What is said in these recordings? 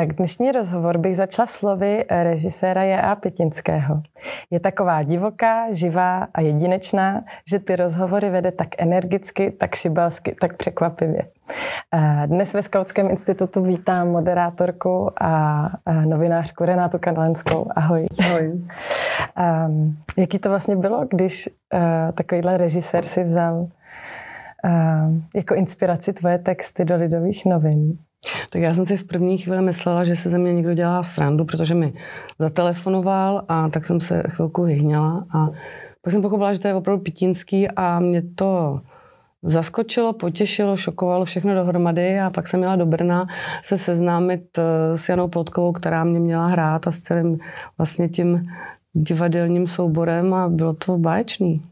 Tak dnešní rozhovor bych začala slovy režiséra J.A. Pětinského. Je taková divoká, živá a jedinečná, že ty rozhovory vede tak energicky, tak šibalsky, tak překvapivě. Dnes ve Skautském institutu vítám moderátorku a novinářku Renátu Kadlenskou. Ahoj. Ahoj. Um, jaký to vlastně bylo, když uh, takovýhle režisér si vzal uh, jako inspiraci tvoje texty do lidových novin? Tak já jsem si v první chvíli myslela, že se ze mě někdo dělá srandu, protože mi zatelefonoval a tak jsem se chvilku vyhněla a pak jsem pochopila, že to je opravdu pitínský a mě to zaskočilo, potěšilo, šokovalo všechno dohromady a pak jsem měla do Brna se seznámit eh, s Janou Podkovou, která mě měla hrát a s celým vlastně tím divadelním souborem a bylo to báječný.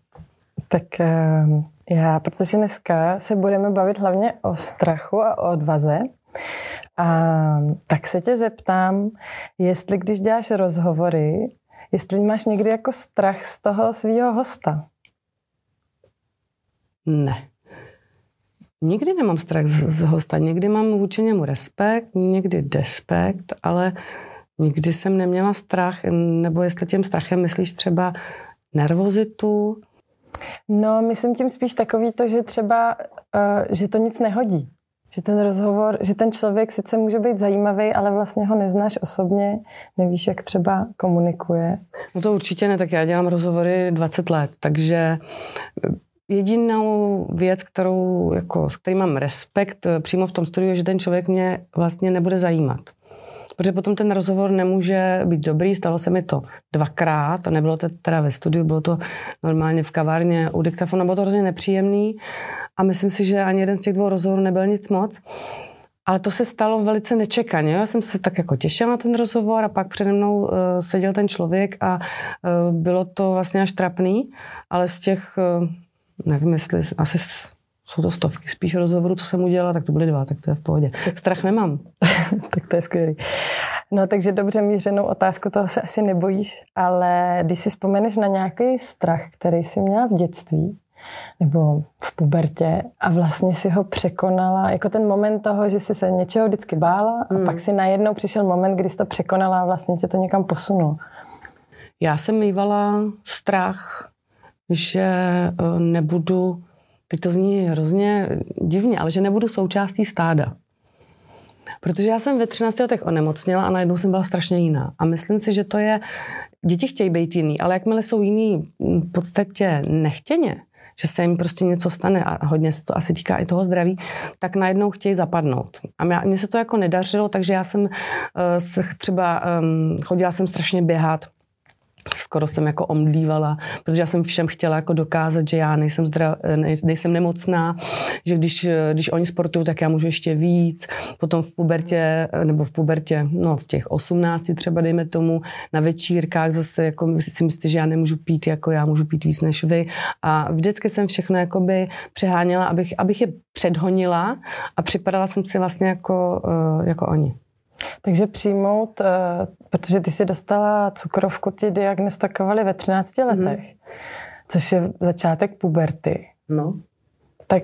Tak eh, já, protože dneska se budeme bavit hlavně o strachu a o odvaze, a tak se tě zeptám, jestli když děláš rozhovory, jestli máš někdy jako strach z toho svého hosta. Ne. Nikdy nemám strach z, z hosta. Někdy mám vůči němu respekt, někdy despekt, ale nikdy jsem neměla strach, nebo jestli tím strachem myslíš třeba nervozitu? No, myslím tím spíš takový to, že třeba, uh, že to nic nehodí. Že ten rozhovor, že ten člověk sice může být zajímavý, ale vlastně ho neznáš osobně, nevíš, jak třeba komunikuje. No to určitě ne, tak já dělám rozhovory 20 let, takže eh, jedinou věc, kterou, jako, s který mám respekt eh, přímo v tom studiu, je, že ten člověk mě vlastně nebude zajímat protože potom ten rozhovor nemůže být dobrý. Stalo se mi to dvakrát a nebylo to teda ve studiu, bylo to normálně v kavárně u diktafonu, bylo to hrozně nepříjemný a myslím si, že ani jeden z těch dvou rozhovorů nebyl nic moc. Ale to se stalo velice nečekaně. Já jsem se tak jako těšila na ten rozhovor a pak přede mnou uh, seděl ten člověk a uh, bylo to vlastně až trapný, ale z těch, uh, nevím jestli, asi jsou to stovky spíš rozhovorů, co jsem udělala, tak to byly dva, tak to je v pohodě. Strach nemám. tak to je skvělý. No takže dobře mířenou otázku, toho se asi nebojíš, ale když si vzpomeneš na nějaký strach, který jsi měla v dětství, nebo v pubertě a vlastně si ho překonala, jako ten moment toho, že jsi se něčeho vždycky bála a mm. pak si najednou přišel moment, kdy jsi to překonala a vlastně tě to někam posunulo. Já jsem mývala strach, že eh, nebudu teď to zní hrozně divně, ale že nebudu součástí stáda. Protože já jsem ve 13 letech onemocněla a najednou jsem byla strašně jiná. A myslím si, že to je, děti chtějí být jiný, ale jakmile jsou jiný v podstatě nechtěně, že se jim prostě něco stane a hodně se to asi týká i toho zdraví, tak najednou chtějí zapadnout. A mně se to jako nedařilo, takže já jsem uh, třeba um, chodila jsem strašně běhat, skoro jsem jako omdlívala, protože já jsem všem chtěla jako dokázat, že já nejsem, zdrav, nejsem nemocná, že když, když oni sportují, tak já můžu ještě víc. Potom v pubertě, nebo v pubertě, no v těch 18 třeba dejme tomu, na večírkách zase jako si myslíte, že já nemůžu pít, jako já můžu pít víc než vy. A vždycky jsem všechno jakoby přeháněla, abych, abych je předhonila a připadala jsem si vlastně jako, eh, jako oni. Takže přijmout, eh, protože ty si dostala cukrovku, ti diagnostikovali ve 13 mhm. letech, mm. což je začátek puberty. No. Tak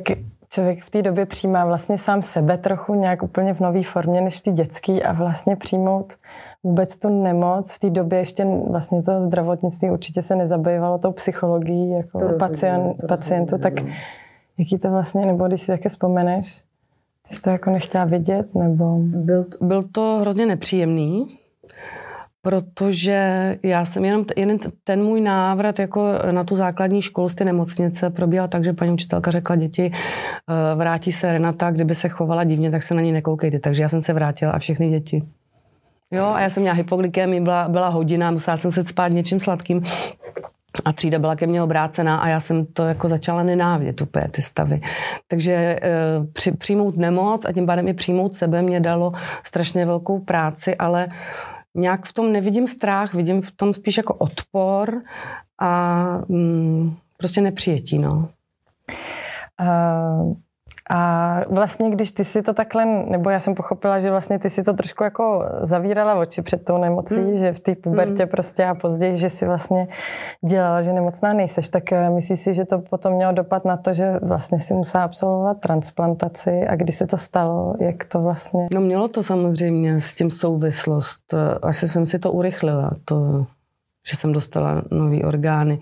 člověk v té době přijímá vlastně sám sebe trochu nějak úplně v nové formě než ty dětský a vlastně přijmout vůbec tu nemoc. V té době ještě vlastně to zdravotnictví určitě se nezabývalo tou psychologií jako to pacient, to pacientu, tak no. jaký to vlastně, nebo když si také vzpomeneš, ty jsi to jako nechtěla vidět, nebo? Byl, byl to hrozně nepříjemný, protože já jsem jenom, jen ten můj návrat jako na tu základní školu z té nemocnice probíhal tak, že paní učitelka řekla děti, eh, vrátí se Renata, kdyby se chovala divně, tak se na ní nekoukejte. Takže já jsem se vrátila a všechny děti. Jo, a já jsem měla hypoglykemii, byla, byla hodina, musela jsem se spát něčím sladkým. A třída byla ke mně obrácená a já jsem to jako začala nenávidět úplně ty stavy. Takže e, při, přijmout nemoc a tím pádem i přijmout sebe mě dalo strašně velkou práci, ale nějak v tom nevidím strach, vidím v tom spíš jako odpor a mm, prostě nepřijetí, no. Uh, A vlastně, když ty si to takhle, nebo já jsem pochopila, že vlastně ty si to trošku jako zavírala oči před tou nemocí, mm. že v té pubertě mm. prostě a později, že si vlastně dělala, že nemocná nejseš, tak eh, myslíš si, že to potom mělo dopad na to, že vlastně si musela absolvovat transplantaci a kdy se to stalo, jak to vlastně? No mělo to samozřejmě s tím souvislost. Asi jsem si to urychlila, to, že jsem dostala nový orgány.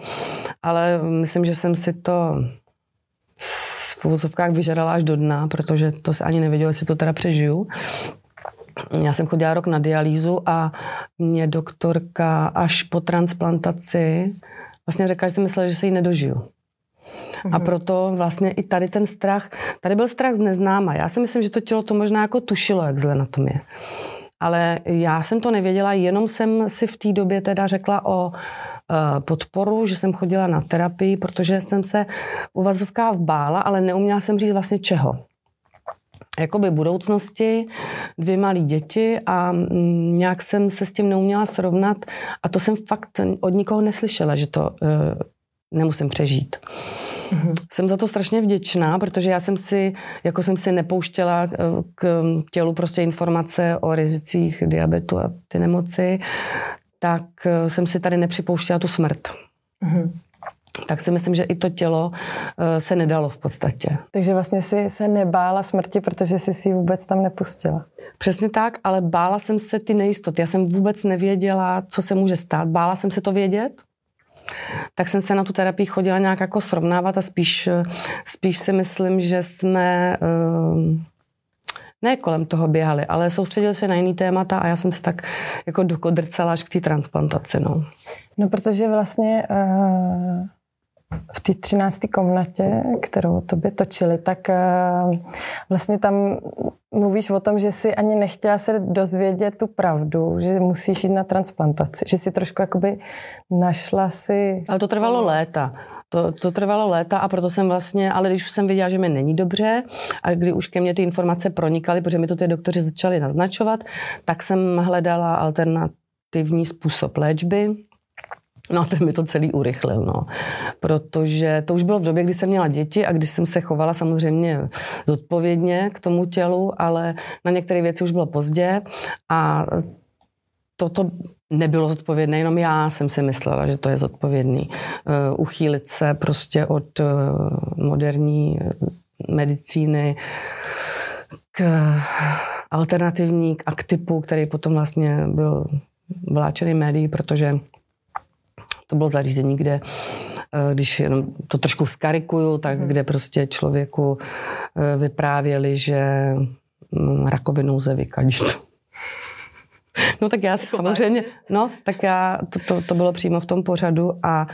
Ale myslím, že jsem si to v uvozovkách vyžadala až do dna, protože to se ani nevědělo, jestli to teda přežiju. Já jsem chodila rok na dialýzu a mě doktorka až po transplantaci vlastně řekla, že jsem myslela, že se jí nedožiju. A mhm. proto vlastně i tady ten strach, tady byl strach z neznáma. Já si myslím, že to tělo to možná jako tušilo, jak zle na tom je ale já jsem to nevěděla, jenom jsem si v té době teda řekla o e, podporu, že jsem chodila na terapii, protože jsem se u vazovká bála, ale neuměla jsem říct vlastně čeho jakoby budoucnosti, dvě malé děti a mm, nějak jsem se s tím neuměla srovnat a to jsem fakt od nikoho neslyšela, že to uh, nemusím přežít. Mm-hmm. Jsem za to strašně vděčná, protože já jsem si, jako jsem si nepouštěla eh, k tělu prostě informace o rizicích diabetu a ty nemoci, tak eh, jsem si tady nepřipouštěla tu smrt. Mm-hmm tak si myslím, že i to tělo eh, se nedalo v podstatě. Takže vlastně si se nebála smrti, protože jsi si vůbec tam nepustila. Přesně tak, ale bála jsem se ty nejistoty. Já jsem vůbec nevěděla, co se může stát. Bála jsem se to vědět, tak jsem se na tu terapii chodila nějak jako srovnávat a spíš, spíš si myslím, že jsme uh, ne kolem toho běhali, ale soustředili se na jiný témata a já jsem se tak jako dokodrcala až k té transplantaci. No. no, protože vlastně uh v té třinácté komnatě, kterou tobě točili, tak eh, vlastně tam mluvíš o tom, že si ani nechtěla se dozvědět tu pravdu, že musíš jít na transplantaci, že si trošku jakoby našla si... Ale to trvalo léta. To, to trvalo léta a proto jsem vlastně, ale když už jsem viděla, že mi není dobře a kdy už ke mně ty informace pronikaly, protože mi to ty doktoři začali naznačovat, tak jsem hledala alternativní způsob léčby No, ten mi to celý urychlil, no. Protože to už bylo v době, kdy jsem měla děti a kdy jsem se chovala samozřejmě zodpovědně k tomu tělu, ale na některé věci už bylo pozdě a toto nebylo zodpovědné, jenom já jsem si myslela, že to je zodpovědný. Uh, uchýlit se prostě od uh, moderní medicíny k alternativní, k aktipu, který potom vlastně byl vláčený médií, protože to bylo zařízení, kde eh, když jenom to trošku skarikuju, tak hmm. kde prostě člověku eh, vyprávěli, že mm, rakovinou lze vykadit. No tak já si samozřejmě, no tak já, to, to, to bylo přímo v tom pořadu a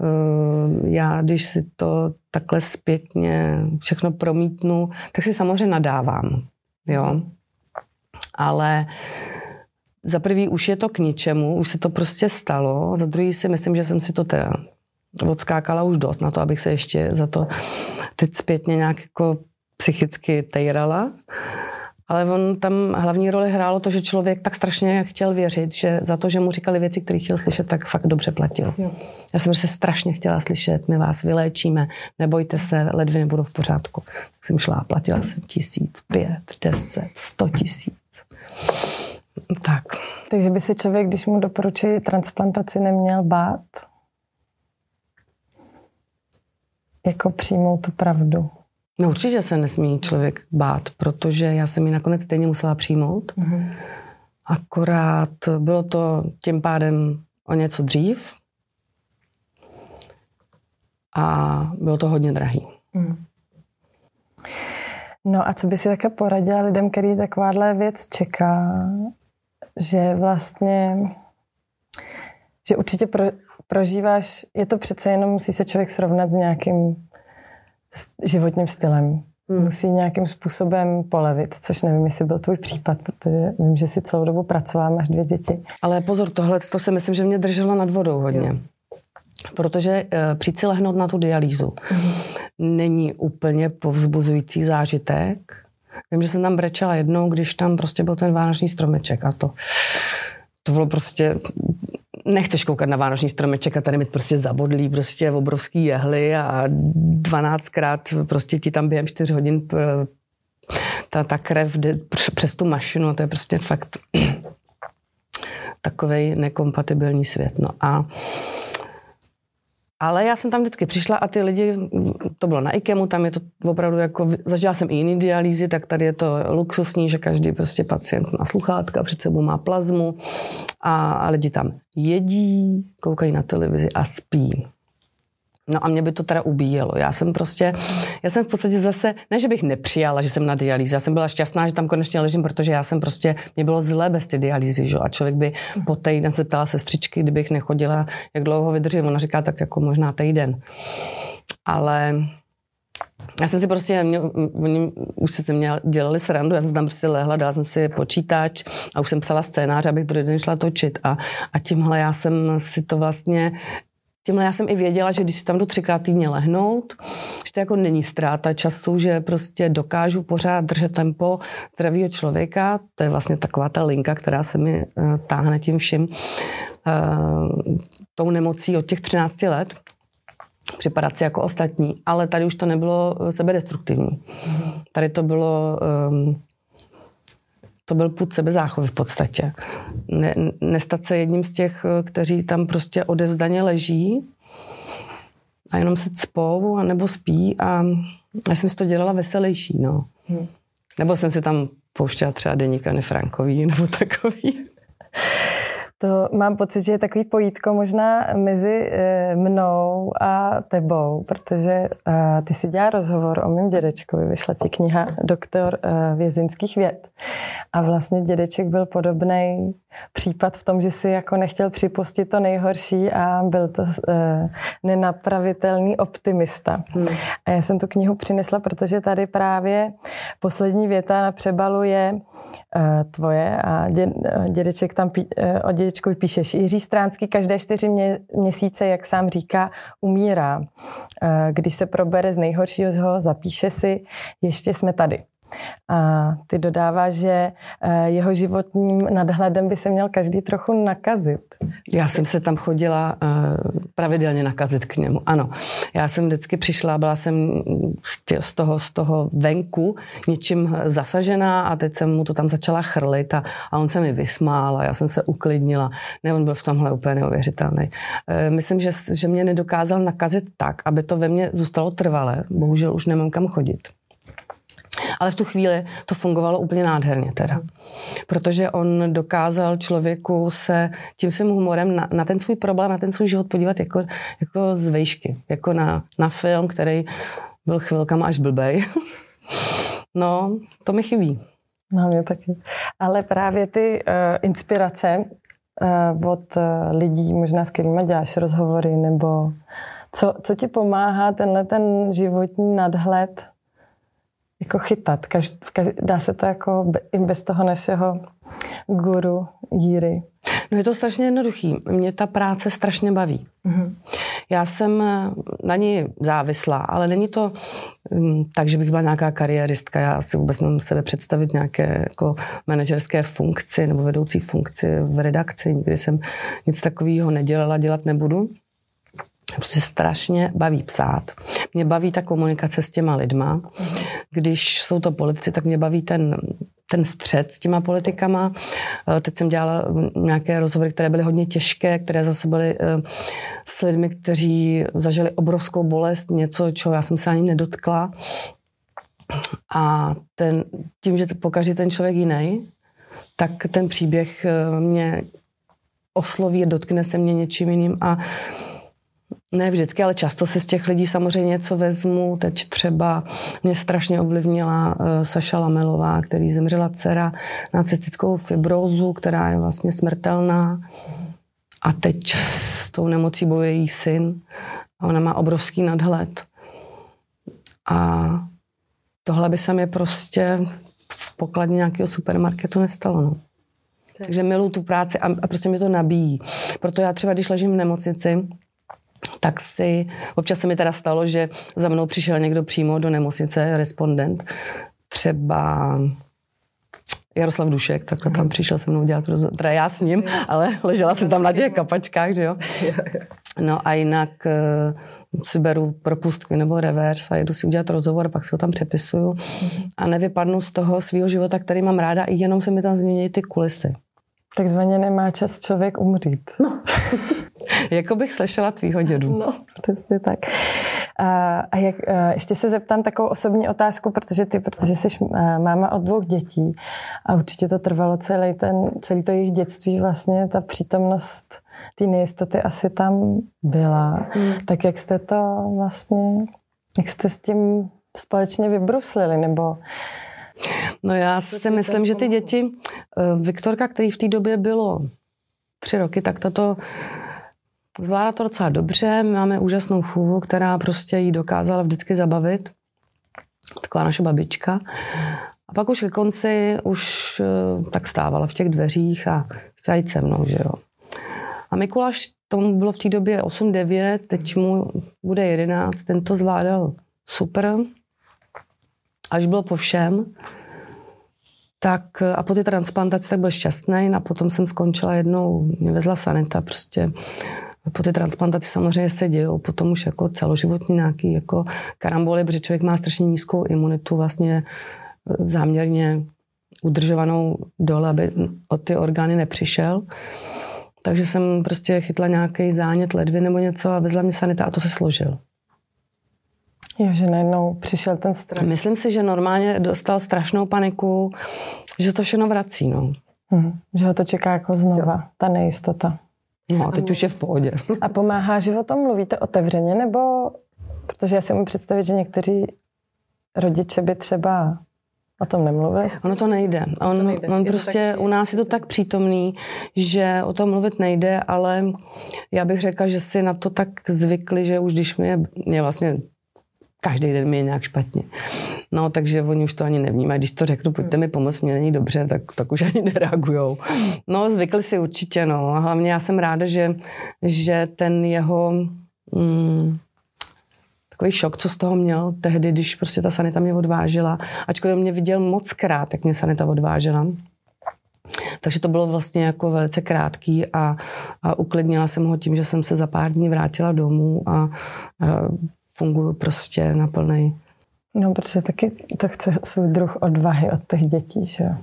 uh, já, když si to takhle zpětně všechno promítnu, tak si samozřejmě nadávám, jo. Ale uh, za prvý už je to k ničemu, už se to prostě stalo, za druhý si myslím, že jsem si to teda odskákala už dost na to, abych se ještě za to teď zpětně nějak jako psychicky tejrala. Ale on tam hlavní roli hrálo to, že člověk tak strašně chtěl věřit, že za to, že mu říkali věci, které chtěl slyšet, tak fakt dobře platil. Jo. Já jsem prostě strašně chtěla slyšet, my vás vyléčíme, nebojte se, ledviny nebudou v pořádku. Tak jsem šla a platila jsem tisíc, pět, deset, sto tisíc. Tak. Takže by si člověk, když mu doporučí transplantaci, neměl bát? Jako přijmout tu pravdu? No určitě se nesmí člověk bát, protože já jsem ji nakonec stejně musela přijmout. Mm-hmm. Akorát bylo to tím pádem o něco dřív a bylo to hodně drahý. Mm. No a co by si také poradila lidem, který takováhle věc čeká že vlastně, že určitě pro, prožíváš, je to přece jenom, musí se člověk srovnat s nějakým životním stylem. Hmm. Musí nějakým způsobem polevit, což nevím, jestli byl tvůj případ, protože vím, že si celou dobu pracovala, máš dvě děti. Ale pozor, tohle to si myslím, že mě drželo nad vodou hodně. Jo. Protože uh, přijít si lehnout na tu dialýzu hmm. není úplně povzbuzující zážitek, Vím, že jsem tam brečela jednou, když tam prostě byl ten vánoční stromeček a to, to bylo prostě nechceš koukat na vánoční stromeček a tady mít prostě zabodlí prostě obrovský jehly a 12krát prostě ti tam během 4 hodin ta, ta krev jde přes tu mašinu, to je prostě fakt takový nekompatibilní svět. No a ale já jsem tam vždycky přišla a ty lidi, to bylo na IKEMu, tam je to opravdu jako, zažila jsem i jiný dialýzy, tak tady je to luxusní, že každý prostě pacient má sluchátka, před sebou má plazmu a, a lidi tam jedí, koukají na televizi a spí. No a mě by to teda ubíjelo. Já jsem prostě, já jsem v podstatě zase, ne, že bych nepřijala, že jsem na dialýze, já jsem byla šťastná, že tam konečně ležím, protože já jsem prostě, mě bylo zlé bez ty dialýzy, že? a člověk by po týden se ptala sestřičky, kdybych nechodila, jak dlouho vydržím. Ona říká, tak jako možná týden. Ale já jsem si prostě, mě, oni už se mě dělali srandu, já jsem tam prostě lehla, dala jsem si počítač a už jsem psala scénář, abych druhý den šla točit a, a tímhle já jsem si to vlastně Tímhle já jsem i věděla, že když si tam jdu třikrát týdně lehnout, že to jako není ztráta času, že prostě dokážu pořád držet tempo zdravého člověka. To je vlastně taková ta linka, která se mi uh, táhne tím vším uh, tou nemocí od těch 13 let připadat si jako ostatní, ale tady už to nebylo sebedestruktivní. Tady to bylo um, to byl put sebezáchovy v podstatě. Ne, nestat se jedním z těch, kteří tam prostě odevzdaně leží a jenom se cpou a nebo spí a já jsem si to dělala veselější, no. Hmm. Nebo jsem si tam pouštěla třeba deníka Nefrankový nebo takový. To mám pocit, že je takový pojítko možná mezi eh, mnou a tebou, protože eh, ty si dělá rozhovor o mém dědečkovi, vyšla ti kniha Doktor eh, vězinských věd. A vlastně dědeček byl podobný případ v tom, že si jako nechtěl připustit to nejhorší a byl to nenapravitelný optimista. Hmm. A já jsem tu knihu přinesla, protože tady právě poslední věta na přebalu je tvoje a dě, dědeček tam pí, o dědečkovi píšeš. Jiří Stránský každé čtyři mě, měsíce, jak sám říká, umírá. Když se probere z nejhoršího, zapíše si, ještě jsme tady. A ty dodává, že eh, jeho životním nadhledem by se měl každý trochu nakazit. Já jsem se tam chodila eh, pravidelně nakazit k němu, ano. Já jsem vždycky přišla, byla jsem z toho, z toho venku něčím zasažená a teď jsem mu to tam začala chrlit a, a on se mi vysmál a já jsem se uklidnila. Ne, on byl v tomhle úplně neuvěřitelný. Eh, myslím, že, že mě nedokázal nakazit tak, aby to ve mně zůstalo trvalé. Bohužel už nemám kam chodit. Ale v tu chvíli to fungovalo úplně nádherně teda. Protože on dokázal člověku se tím svým humorem na, na ten svůj problém, na ten svůj život podívat jako, jako z vejšky. Jako na, na film, který byl chvilkama až blbej. no, to mi chybí. No, mě taky. Ale právě ty uh, inspirace uh, od uh, lidí, možná s kterými děláš rozhovory, nebo co, co ti pomáhá tenhle ten životní nadhled jako chytat. Každ, každ, dá se to jako i bez toho našeho guru Jíry. No je to strašně jednoduchý. Mě ta práce strašně baví. Mm-hmm. Já jsem na ní závislá, ale není to mm, tak, že bych byla nějaká kariéristka. Já si vůbec nemůžu sebe představit nějaké jako manažerské funkci nebo vedoucí funkci v redakci. Nikdy jsem nic takového nedělala, dělat nebudu prostě strašně baví psát. Mě baví ta komunikace s těma lidma. Když jsou to politici, tak mě baví ten, ten střed s těma politikama. Eh, teď jsem dělala nějaké rozhovory, které byly hodně těžké, které zase byly eh, s lidmi, kteří zažili obrovskou bolest, něco, čeho já jsem se ani nedotkla. A ten, tím, že pokaží ten člověk jiný, tak ten příběh eh, mě osloví, dotkne se mě něčím jiným a ne vždycky, ale často se z těch lidí samozřejmě něco vezmu. Teď třeba mě strašně ovlivnila uh, Saša Lamelová, který zemřela dcera na cystickou fibrózu, která je vlastně smrtelná. A teď s tou nemocí bojuje její syn. A ona má obrovský nadhled. A tohle by se mi prostě v pokladně nějakého supermarketu nestalo. No. Takže miluju tu práci a, a prostě mi to nabíjí. Proto já třeba, když ležím v nemocnici, tak si, občas se mi teda stalo, že za mnou přišel někdo přímo do nemocnice, respondent, třeba Jaroslav Dušek, takhle tam přišel se mnou dělat rozhovor. Teda já s ním, ale ležela jsem tam na těch kapačkách, že jo. No a jinak uh, si beru propustky nebo revers a jedu si udělat rozhovor, pak si ho tam přepisuju a nevypadnu z toho svého života, který mám ráda, i jenom se mi tam změní ty kulisy. Takzvaně nemá čas člověk umřít. No. jako bych slyšela tvýho dědu. No, přesně tak. A, a jak, a ještě se zeptám takovou osobní otázku, protože ty, protože jsi máma od dvou dětí a určitě to trvalo celý, ten, celý to jejich dětství vlastně, ta přítomnost té nejistoty asi tam byla. Hmm. Tak jak jste to vlastně, jak jste s tím společně vybruslili, nebo No já si myslím, že ty děti, eh, Viktorka, který v té době bylo tři roky, tak toto zvládá to docela dobře. Máme úžasnou chůvu, která prostě jí dokázala vždycky zabavit. Taková naše babička. A pak už ke konci už eh, tak stávala v těch dveřích a chtěla jít se mnou, že jo. A Mikuláš, tomu bylo v té době 8-9, teď mu bude 11, ten to zvládal super. Až bylo po všem, tak a po té transplantaci tak byl šťastný a potom jsem skončila jednou, mě vezla sanita prostě po té transplantaci samozřejmě se dějou potom už jako celoživotní nějaký jako karamboly, protože člověk má strašně nízkou imunitu vlastně záměrně udržovanou dole, aby od ty orgány nepřišel. Takže jsem prostě chytla nějaký zánět ledvy nebo něco a vezla mě sanita a to se složil. Jo, že najednou přišel ten strach. Myslím si, že normálně dostal strašnou paniku, že to všechno vrací. No. Hmm, že ho to čeká jako znova, jo. ta nejistota. No a teď už je v pohodě. A pomáhá, že o tom mluvíte otevřeně, nebo protože já si můžu představit, že někteří rodiče by třeba o tom nemluvili? Ono to nejde. On, to nejde. on prostě, tak... u nás je to tak přítomný, že o tom mluvit nejde, ale já bych řekla, že si na to tak zvykli, že už když mi je, mě vlastně každý den mi je nějak špatně. No, takže oni už to ani nevnímají. Když to řeknu, pojďte mi pomoct, mě není dobře, tak, tak už ani nereagujou. No, zvykli si určitě, no. A hlavně já jsem ráda, že, že ten jeho mm, takový šok, co z toho měl tehdy, když prostě ta sanita mě odvážela. Ačkoliv mě viděl moc krát, jak mě sanita odvážela. Takže to bylo vlastně jako velice krátký a, a uklidnila jsem ho tím, že jsem se za pár dní vrátila domů a, a funguju prostě na plný. No, protože taky to chce svůj druh odvahy od těch dětí, že jo?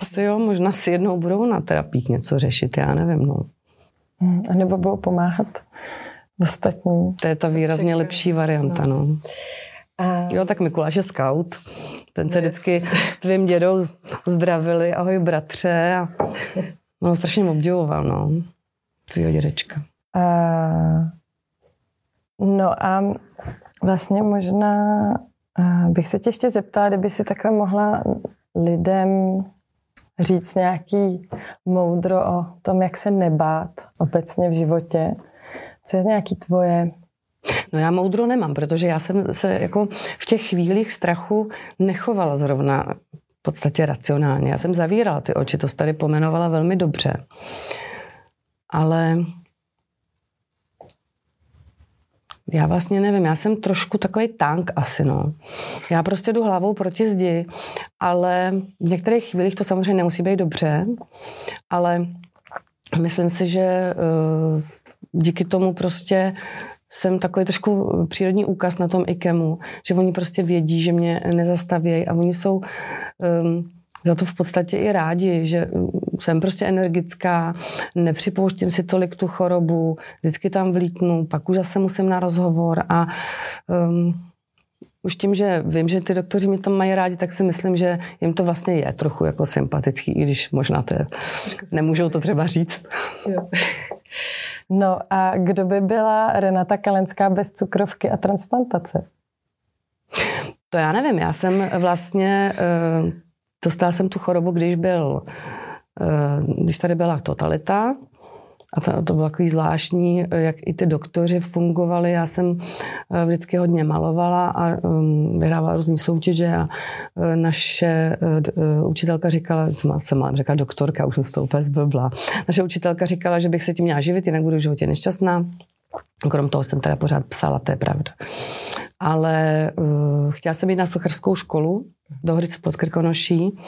Asi jo, možná si jednou budou na terapii něco řešit, já nevím, no. Hmm, a nebo budou pomáhat ostatním. To je ta výrazně lepší varianta, no. no. A... Jo, tak Mikuláš je scout. Ten se vždycky s tvým dědou zdravili. Ahoj, bratře. A on strašně obdivoval, no. Tvýho dědečka. A... No a vlastně možná bych se tě ještě zeptala, kdyby si takhle mohla lidem říct nějaký moudro o tom, jak se nebát obecně v životě. Co je nějaký tvoje No já moudro nemám, protože já jsem se jako v těch chvílích strachu nechovala zrovna v podstatě racionálně. Já jsem zavírala ty oči, to tady pomenovala velmi dobře. Ale já vlastně nevím, já jsem trošku takový tank asi, no. Já prostě jdu hlavou proti zdi, ale v některých chvílích to samozřejmě nemusí být dobře, ale myslím si, že uh, díky tomu prostě jsem takový trošku přírodní úkaz na tom IKEMu, že oni prostě vědí, že mě nezastavějí a oni jsou um, za to v podstatě i rádi, že jsem prostě energická, nepřipouštím si tolik tu chorobu, vždycky tam vlítnu, pak už zase musím na rozhovor a um, už tím, že vím, že ty doktoři mě tam mají rádi, tak si myslím, že jim to vlastně je trochu jako sympatický, i když možná to je, nemůžou to třeba říct. Jo. No a kdo by byla Renata Kalenská bez cukrovky a transplantace? To já nevím, já jsem vlastně uh, Dostala jsem tu chorobu, když byl, eh, když tady byla totalita, a to, to bylo takový zvláštní, jak i ty doktoři fungovali. Já jsem eh, vždycky hodně malovala a um, vyhrávala různé soutěže a uh, naše uh, učitelka říkala, jsem mám říkala doktorka, už jsem z toho úplně zblbla. Naše učitelka říkala, že bych se tím měla živit, jinak budu v životě nešťastná. Krom toho jsem teda pořád psala, to je pravda. Ale uh, chtěla jsem jít na sochařskou školu do Horic pod Krkonoší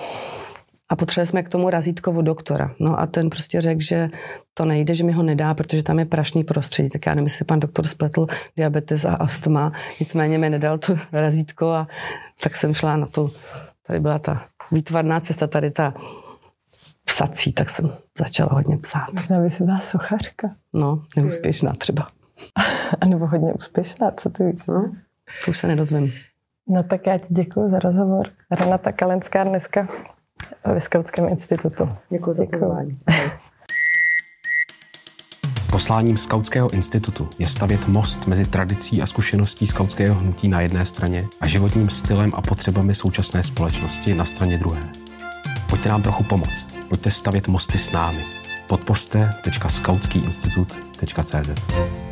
a potřebovali jsme k tomu razítko od doktora. No a ten prostě řekl, že to nejde, že mi ho nedá, protože tam je prašný prostředí. Tak já nevím, jestli pan doktor spletl diabetes a astma, nicméně mi nedal to razítko a tak jsem šla na to. Tady byla ta výtvarná cesta, tady ta psací, tak jsem začala hodně psát. Možná by si byla sochařka. No, neúspěšná třeba. A nebo hodně úspěšná, co ty víš? No? To už se nedozvím. No tak já ti děkuji za rozhovor. Renata Kalenská dneska ve Skautském institutu. Děkuji za pozvání. Posláním Skautského institutu je stavět most mezi tradicí a zkušeností skautského hnutí na jedné straně a životním stylem a potřebami současné společnosti na straně druhé. Pojďte nám trochu pomoct. Pojďte stavět mosty s námi. Podpořte.skautskýinstitut.cz